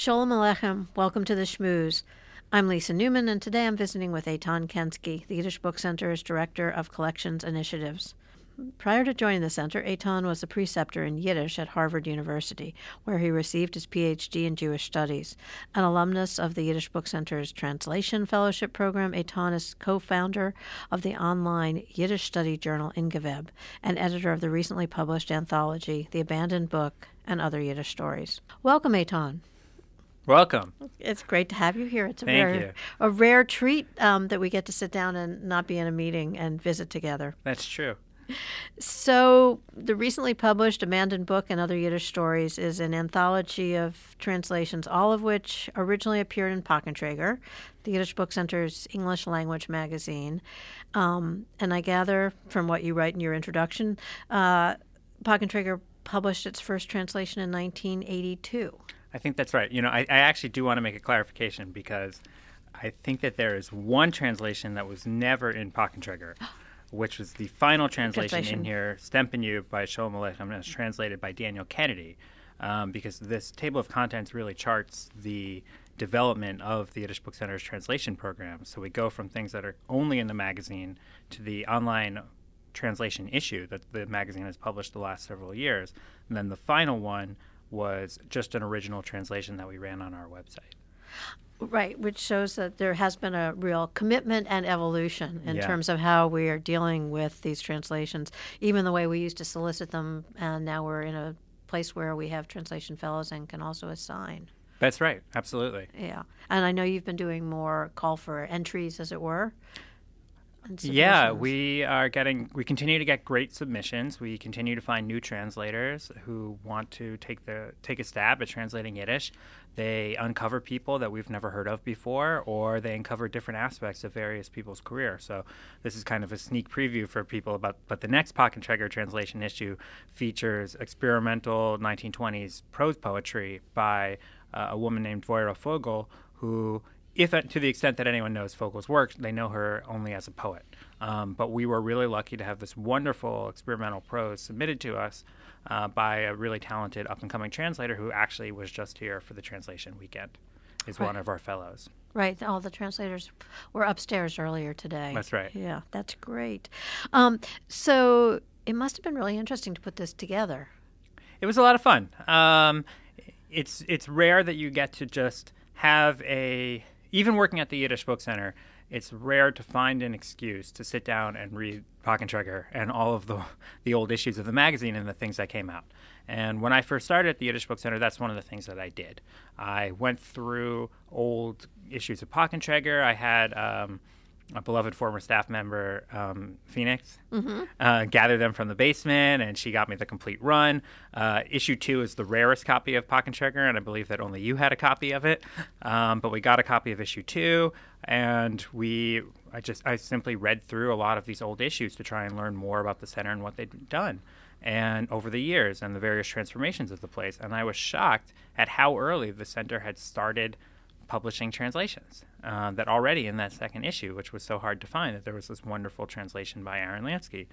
Shalom Aleichem. Welcome to the Schmooze. I'm Lisa Newman, and today I'm visiting with Eitan Kensky, the Yiddish Book Center's Director of Collections Initiatives. Prior to joining the center, Eitan was a preceptor in Yiddish at Harvard University, where he received his PhD in Jewish Studies. An alumnus of the Yiddish Book Center's Translation Fellowship Program, Eitan is co founder of the online Yiddish study journal Ingeveb and editor of the recently published anthology, The Abandoned Book and Other Yiddish Stories. Welcome, Eitan. Welcome. It's great to have you here. It's a Thank rare, you. a rare treat um, that we get to sit down and not be in a meeting and visit together. That's true. So, the recently published Abandoned Book and Other Yiddish Stories is an anthology of translations, all of which originally appeared in Pakn Treger, the Yiddish Book Center's English language magazine. Um, and I gather from what you write in your introduction, uh, Pakn Treger published its first translation in 1982. I think that's right. You know, I, I actually do want to make a clarification because I think that there is one translation that was never in Pakn Treger, which was the final translation, Translation. in here, Stempenyu by Sholem Aleichem, and it's translated by Daniel Kennedy, um, because this table of contents really charts the development of the Yiddish Book Center's translation program. So we go from things that are only in the magazine to the online translation issue that the magazine has published the last several years. And then the final one was just an original translation that we ran on our website. Right, which shows that there has been a real commitment and evolution in Yeah. terms of how we are dealing with these translations, even the way we used to solicit them, and now we're in a place where we have translation fellows and can also assign. That's right, absolutely. Yeah, and I know you've been doing more call for entries, as it were. Yeah, we are getting, we continue to get great submissions. We continue to find new translators who want to take the take a stab at translating Yiddish. They uncover people that we've never heard of before, or they uncover different aspects of various people's career. So this is kind of a sneak preview for people about. But the next Pakn Treger translation issue features experimental 1920s prose poetry by uh, a woman named Dvoyre Fogel, who if to the extent that anyone knows Fogel's work, they know her only as a poet. Um, but we were really lucky to have this wonderful experimental prose submitted to us uh, by a really talented up and coming translator who actually was just here for the translation weekend. Is one of our fellows. Right, all the translators were upstairs earlier today. That's right. Yeah, that's great. Um, so it must have been really interesting to put this together. It was a lot of fun. Um, it's it's rare that you get to just have a even working at the Yiddish Book Center. It's rare to find an excuse to sit down and read Pakn Treger and all of the the old issues of the magazine and the things that came out. And when I first started at the Yiddish Book Center, that's one of the things that I did. I went through old issues of Pakn Treger. I had um, a beloved former staff member, um, Phoenix, uh, gather them from the basement, and she got me the complete run. Uh, issue two is the rarest copy of Pakn Treger, and Trigger, and I believe that only you had a copy of it. Um, but we got a copy of issue two, and we, I just, I simply read through a lot of these old issues to try and learn more about the center and what they'd done. And over the years and the various transformations of the place, and I was shocked at how early the center had started publishing translations. Uh, that already in that second issue, which was so hard to find, that there was this wonderful translation by Aaron Lansky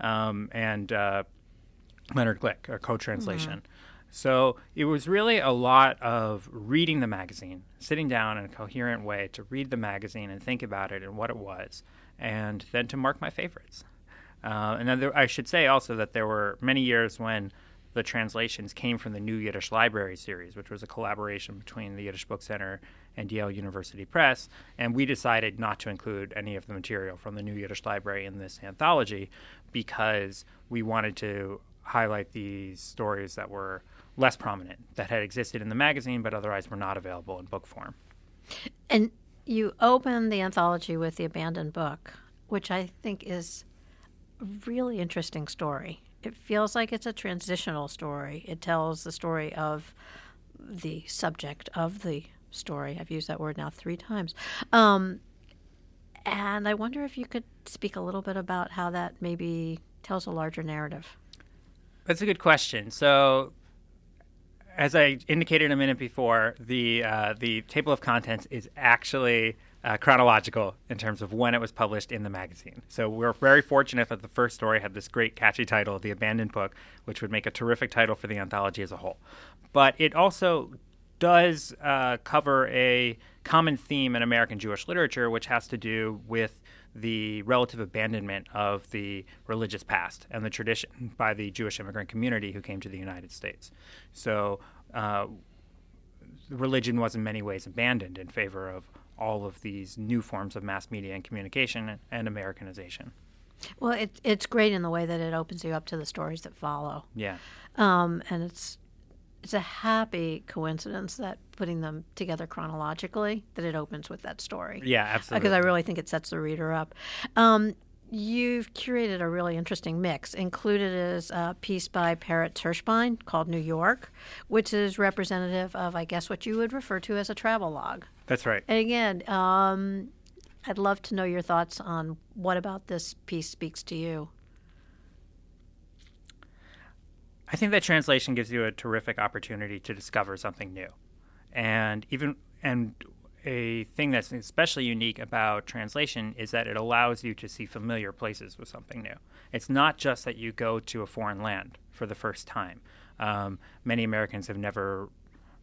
um, and uh, Leonard Glick, a co-translation. So it was really a lot of reading the magazine, sitting down in a coherent way to read the magazine and think about it and what it was, and then to mark my favorites. Uh, and then there, I should say also that there were many years when the translations came from the New Yiddish Library series, which was a collaboration between the Yiddish Book Center and Yale University Press. And we decided not to include any of the material from the New Yiddish Library in this anthology because we wanted to highlight these stories that were less prominent, that had existed in the magazine but otherwise were not available in book form. And you open the anthology with The Abandoned Book, which I think is a really interesting story. It feels like it's a transitional story. It tells the story of the subject of the story. I've used that word now three times. Um, and I wonder if you could speak a little bit about how that maybe tells a larger narrative. That's a good question. So, as I indicated a minute before, the uh, the table of contents is actually uh, chronological in terms of when it was published in the magazine. So we're very fortunate that the first story had this great catchy title, "The Abandoned Book," which would make a terrific title for the anthology as a whole. But it also does uh, cover a common theme in American Jewish literature, which has to do with the relative abandonment of the religious past and the tradition by the Jewish immigrant community who came to the United States. So, uh, religion was in many ways abandoned in favor of all of these new forms of mass media and communication and Americanization. Well, it, it's great in the way that it opens you up to the stories that follow. Yeah. Um, and it's it's a happy coincidence that putting them together chronologically that it opens with that story. Yeah, absolutely. Because I really think it sets the reader up. Um, you've curated a really interesting mix. Included is a piece by Peretz Hirschbein called New York, which is representative of, I guess, what you would refer to as a travel log. That's right. And again, um, I'd love to know your thoughts on what about this piece speaks to you. I think that translation gives you a terrific opportunity to discover something new. And even and a thing that's especially unique about translation is that it allows you to see familiar places with something new. It's not just that you go to a foreign land for the first time. Um, many Americans have never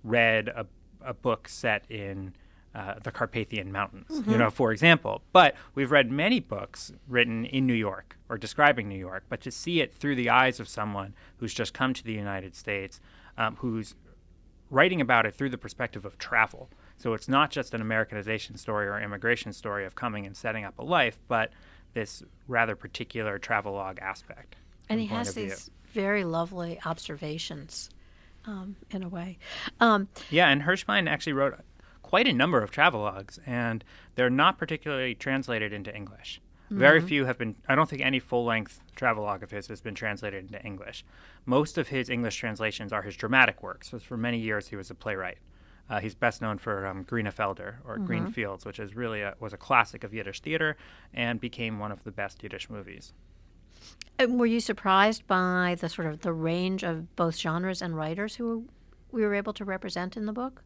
read a, a book set in uh, the Carpathian Mountains, mm-hmm. you know, for example. But we've read many books written in New York or describing New York, but to see it through the eyes of someone who's just come to the United States, um, who's writing about it through the perspective of travel. So it's not just an Americanization story or immigration story of coming and setting up a life, but this rather particular travelogue aspect. And he has these very lovely observations. Um, in a way. Um, yeah, and Hirschbein actually wrote quite a number of travelogues, and they're not particularly translated into English. Mm-hmm. Very few have been, I don't think any full length travelogue of his has been translated into English. Most of his English translations are his dramatic works. So for many years, he was a playwright. Uh, he's best known for um, Grine Felder or mm-hmm. Green Fields, which is really a, was a classic of Yiddish theater and became one of the best Yiddish movies. And were you surprised by the sort of the range of both genres and writers who we were able to represent in the book?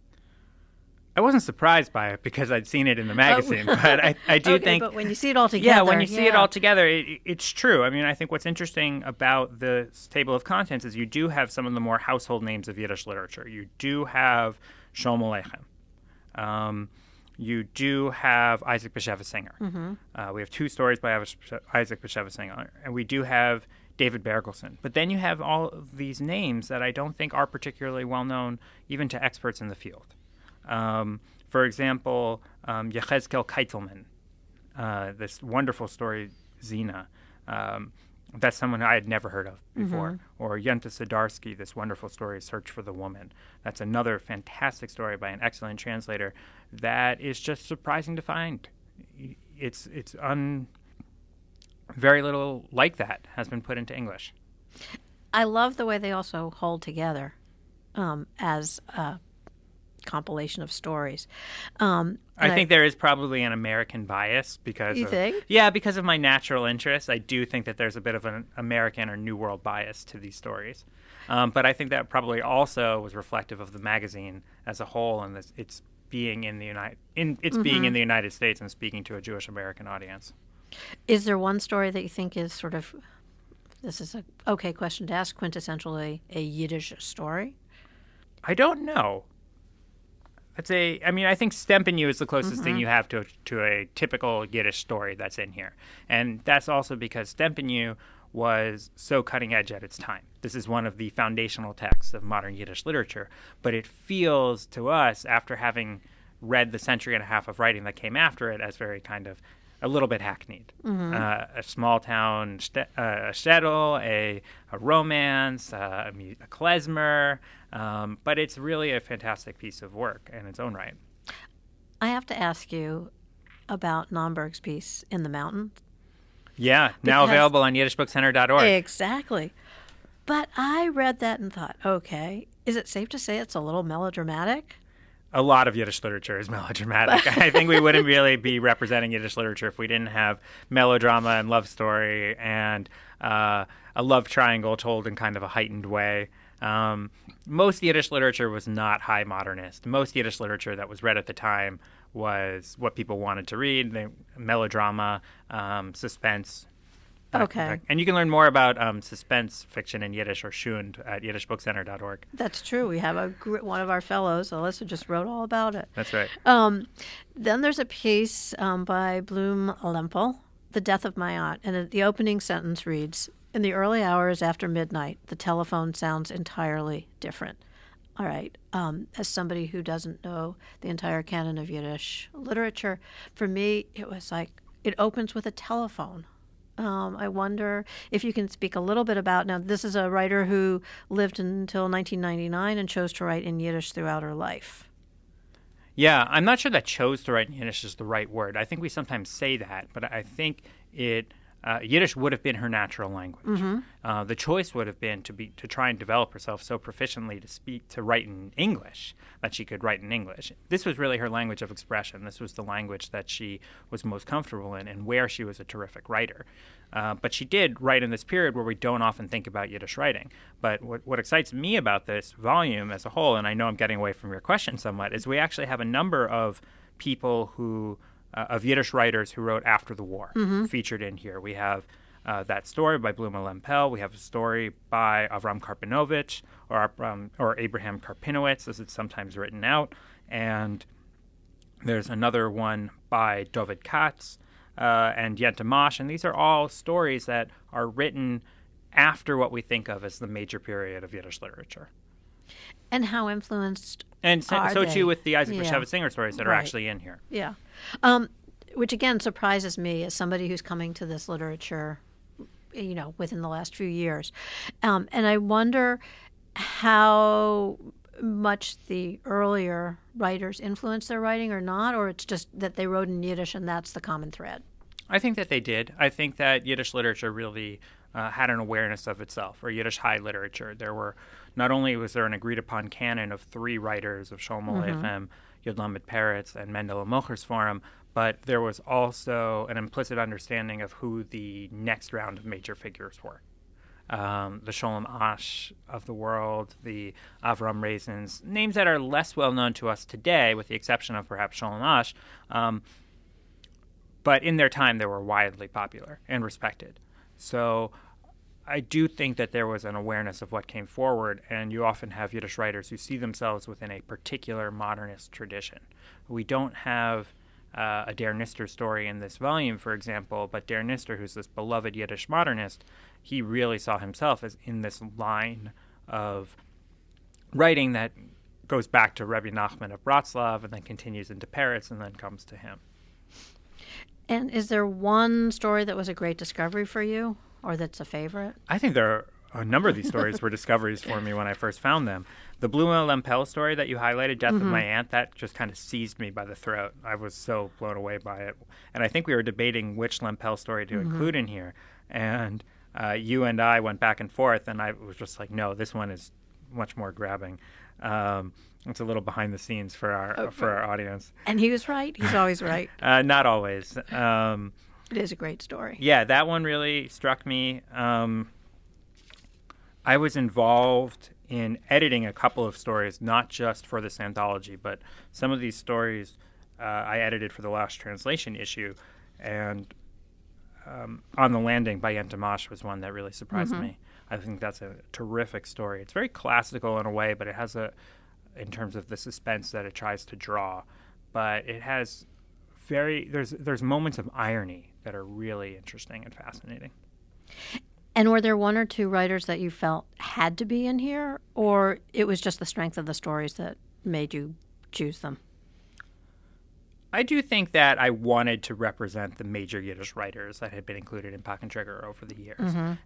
I wasn't surprised by it because I'd seen it in the magazine, oh. but I, I do okay, think. But when you see it all together, yeah, when you see it all together, it, it's true. I mean, I think what's interesting about the table of contents is you do have some of the more household names of Yiddish literature. You do have Sholem Aleichem. Um, you do have Isaac Bashevis Singer. Mm-hmm. Uh, we have two stories by Isaac Bashevis Singer, and we do have David Bergelson. But then you have all of these names that I don't think are particularly well known, even to experts in the field. Um, for example, um, Yechezkel Keitelman, uh, this wonderful story, Zina. Um, that's someone I had never heard of before. Mm-hmm. Or Yente Serdatzky, this wonderful story, Search for the Woman. That's another fantastic story by an excellent translator that is just surprising to find. It's, it's un, very little like that has been put into English. I love the way they also hold together um, as a compilation of stories. Um, I think I, there is probably an American bias because you of, think? yeah, because of my natural interest. I do think that there's a bit of an American or New World bias to these stories. Um, but I think that probably also was reflective of the magazine as a whole and this, its being in the United in its mm-hmm. being in the United States and speaking to a Jewish American audience. Is there one story that you think is sort of this is a okay question to ask quintessentially a Yiddish story? I don't know. I'd say, I mean, I think Stempenyu is the closest mm-hmm. thing you have to to a typical Yiddish story that's in here, and that's also because Stempenyu was so cutting edge at its time. This is one of the foundational texts of modern Yiddish literature, but it feels to us, after having read the century and a half of writing that came after it, as very kind of a little bit hackneyed. Mm-hmm. Uh, a small town st- uh, a shtetl, a, a romance, uh, a, a klezmer, um, but it's really a fantastic piece of work in its own right. I have to ask you about Nomberg's piece in the mountain. Yeah, now available on yiddishbookcenter.org. Exactly. But I read that and thought, okay, is it safe to say it's a little melodramatic? A lot of Yiddish literature is melodramatic. I think we wouldn't really be representing Yiddish literature if we didn't have melodrama and love story and uh, a love triangle told in kind of a heightened way. Um, most Yiddish literature was not high modernist. Most Yiddish literature that was read at the time was what people wanted to read: melodrama, um, suspense, Okay. And you can learn more about um, suspense fiction in Yiddish or Schund at yiddishbookcenter.org. That's true. We have a one of our fellows, Alyssa, just wrote all about it. That's right. Um, then there's a piece um, by Bluma Lempel, The Death of My Aunt. And the opening sentence reads In the early hours after midnight, the telephone sounds entirely different. All right. Um, as somebody who doesn't know the entire canon of Yiddish literature, for me, it was like it opens with a telephone. Um, I wonder if you can speak a little bit about. Now, this is a writer who lived until 1999 and chose to write in Yiddish throughout her life. Yeah, I'm not sure that chose to write in Yiddish is the right word. I think we sometimes say that, but I think it uh, Yiddish would have been her natural language. Mm-hmm. Uh, the choice would have been to be to try and develop herself so proficiently to speak to write in English that she could write in English. This was really her language of expression. This was the language that she was most comfortable in, and where she was a terrific writer. Uh, but she did write in this period where we don't often think about Yiddish writing. But what, what excites me about this volume as a whole, and I know I'm getting away from your question somewhat, is we actually have a number of people who uh, of Yiddish writers who wrote after the war featured in here. We have uh, that story by Bluma Lempel. We have a story by Avram Karpinovich or um, or Abraham Karpinowitz, as it's sometimes written out, and there's another one by David Katz uh, and Yente Mash, and these are all stories that are written after what we think of as the major period of Yiddish literature. And how influenced And so, so too with the Isaac Yeah. Bashevis Singer stories that are actually in here. Yeah. Um, which again surprises me as somebody who's coming to this literature, you know, within the last few years. Um, and I wonder how much the earlier writers influenced their writing or not, or it's just that they wrote in Yiddish and that's the common thread. I think that they did. I think that Yiddish literature really uh, had an awareness of itself, or Yiddish high literature. There were not only was there an agreed upon canon of three writers of Shlomo Aleichem, Yud Lamed Peretz, and Mendele Moykher Sforim, but there was also an implicit understanding of who the next round of major figures were. Um, the Sholem Asch of the world, the Avram Reisens, names that are less well known to us today, with the exception of perhaps Sholem Asch. Um, but in their time they were widely popular and respected. So I do think that there was an awareness of what came forward, and you often have Yiddish writers who see themselves within a particular modernist tradition. We don't have uh, a Der Nister story in this volume, for example, but Der Nister, who's this beloved Yiddish modernist, he really saw himself as in this line of writing that goes back to Rebbe Nachman of Bratslav and then continues into Peretz and then comes to him. And is there one story that was a great discovery for you, or that's a favorite? I think there are a number of these stories were discoveries for me when I first found them. The Blue Bluma Lempel story that you highlighted, Death of My Aunt, that just kind of seized me by the throat. I was so blown away by it. And I think we were debating which Lempel story to include in here. And uh, you and I went back and forth, and I was just like, no, this one is much more grabbing. Um, it's a little behind the scenes for our for our audience. And he was right. He's always right. Uh, not always. Um, It is a great story. yeah, that one really struck me. Um, I was involved in editing a couple of stories, not just for this anthology, but some of these stories uh, I edited for the last translation issue. And um, On the Landing by Yente Mash was one that really surprised me. I think that's a terrific story. It's very classical in a way, but it has a, in terms of the suspense that it tries to draw, but it has very there's there's moments of irony that are really interesting and fascinating. And were there one or two writers that you felt had to be in here, or it was just the strength of the stories that made you choose them? I do think that I wanted to represent the major Yiddish writers that had been included in Pakn Treger over the years.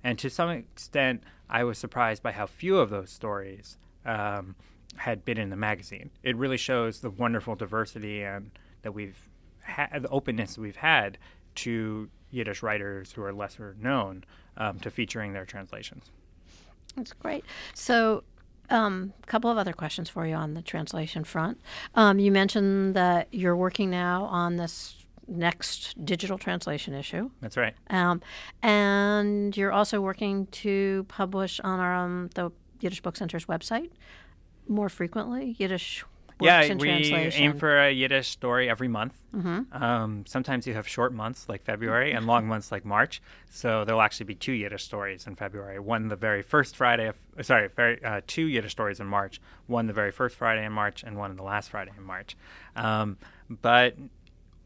And to some extent, I was surprised by how few of those stories um, had been in the magazine. It really shows the wonderful diversity and that we've had, the openness we've had to Yiddish writers who are lesser known um, to featuring their translations. That's great. So, a um, couple of other questions for you on the translation front. Um, you mentioned that you're working now on this next digital translation issue, That's right. um, and you're also working to publish on our um, the Yiddish Book Center's website more frequently Yiddish yeah, we aim for a Yiddish story every month. Mm-hmm. Um, sometimes you have short months like February and long months like March. So there'll actually be two Yiddish stories in February. One the very first Friday of, uh, sorry, very, uh, two Yiddish stories in March. One the very first Friday in March, and one the last Friday in March. Um, but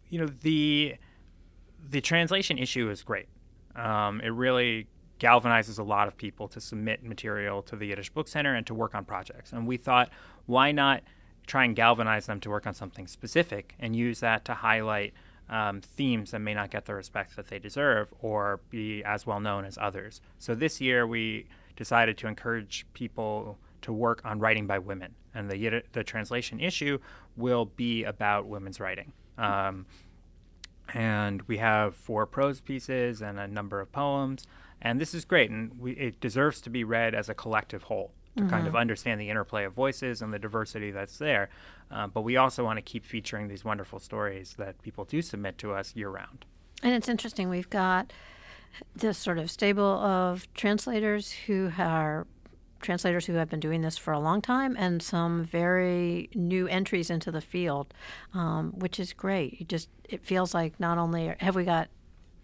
you know the the translation issue is great. Um, it really galvanizes a lot of people to submit material to the Yiddish Book Center and to work on projects. And we thought, why not try and galvanize them to work on something specific and use that to highlight um, themes that may not get the respect that they deserve or be as well known as others. So this year we decided to encourage people to work on writing by women, and the the translation issue will be about women's writing. Um, and we have four prose pieces and a number of poems, and this is great, and we, it deserves to be read as a collective whole to kind of understand the interplay of voices and the diversity that's there. Uh, but we also want to keep featuring these wonderful stories that people do submit to us year round. And it's interesting. We've got this sort of stable of translators who are translators who have been doing this for a long time, and some very new entries into the field, um, which is great. You just it feels like not only have we got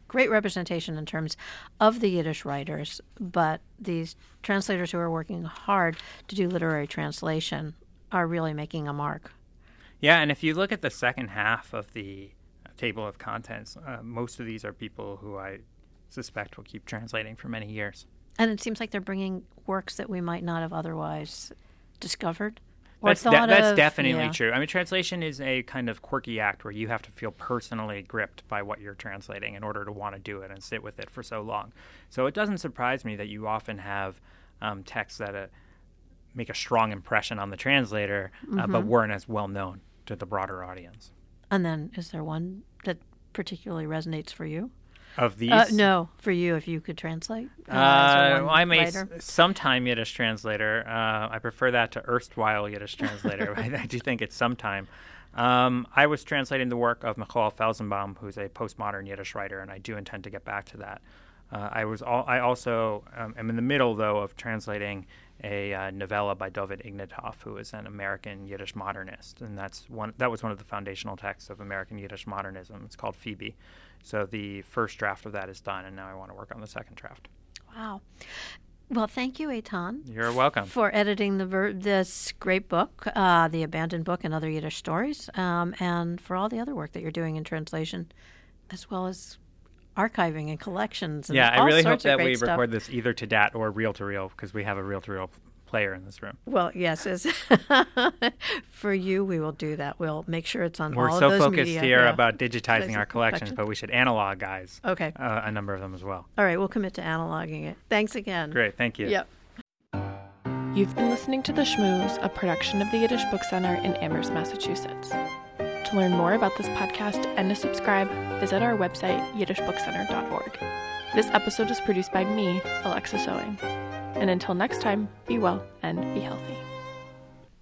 great representation in terms of the Yiddish writers, but these translators who are working hard to do literary translation are really making a mark. Yeah, and if you look at the second half of the table of contents, uh, most of these are people who I suspect will keep translating for many years. And it seems like they're bringing works that we might not have otherwise discovered. That's, de- that's of. definitely Yeah. true. I mean, translation is a kind of quirky act where you have to feel personally gripped by what you're translating in order to want to do it and sit with it for so long. So it doesn't surprise me that you often have um, texts that uh, make a strong impression on the translator, uh, but Mm-hmm. weren't as well known to the broader audience. And then, is there one that particularly resonates for you? Of these, Uh, no, for you, if you could translate. Uh, Uh, I'm a writer. s- sometime Yiddish translator. Uh, I prefer that to erstwhile Yiddish translator. I, I do think it's sometime. Um, I was translating the work of Michael Felsenbaum, who's a postmodern Yiddish writer, and I do intend to get back to that. Uh, I was I also um, am in the middle though of translating a uh, novella by David Ignatov, who is an American Yiddish modernist, and that's one that was one of the foundational texts of American Yiddish modernism. It's called Phoebe. So the first draft of that is done, and now I want to work on the second draft. Wow. Well, thank you, Eitan, You're welcome. for editing the ver- this great book, uh, The Abandoned Book and Other Yiddish Stories, um, and for all the other work that you're doing in translation, as well as archiving and collections. And Yeah, I really hope that we stuff. record this either to DAT or reel to reel because we have a reel to reel player in this room. Well, yes, as for you, we will do that. We'll make sure it's on We're all so of those focused media. here yeah. about digitizing Digitizing our collections, collections. but we should analog guys Okay. uh, a number of them as well. All right, we'll commit to analoging it. Thanks again. Great, thank you. Yep. You've been listening to The Schmooze, a production of the Yiddish Book Center in Amherst, Massachusetts. To learn more about this podcast and to subscribe, visit our website, yiddishbookcenter.org. This episode is produced by me, Alexis Owing. And until next time, be well and be healthy.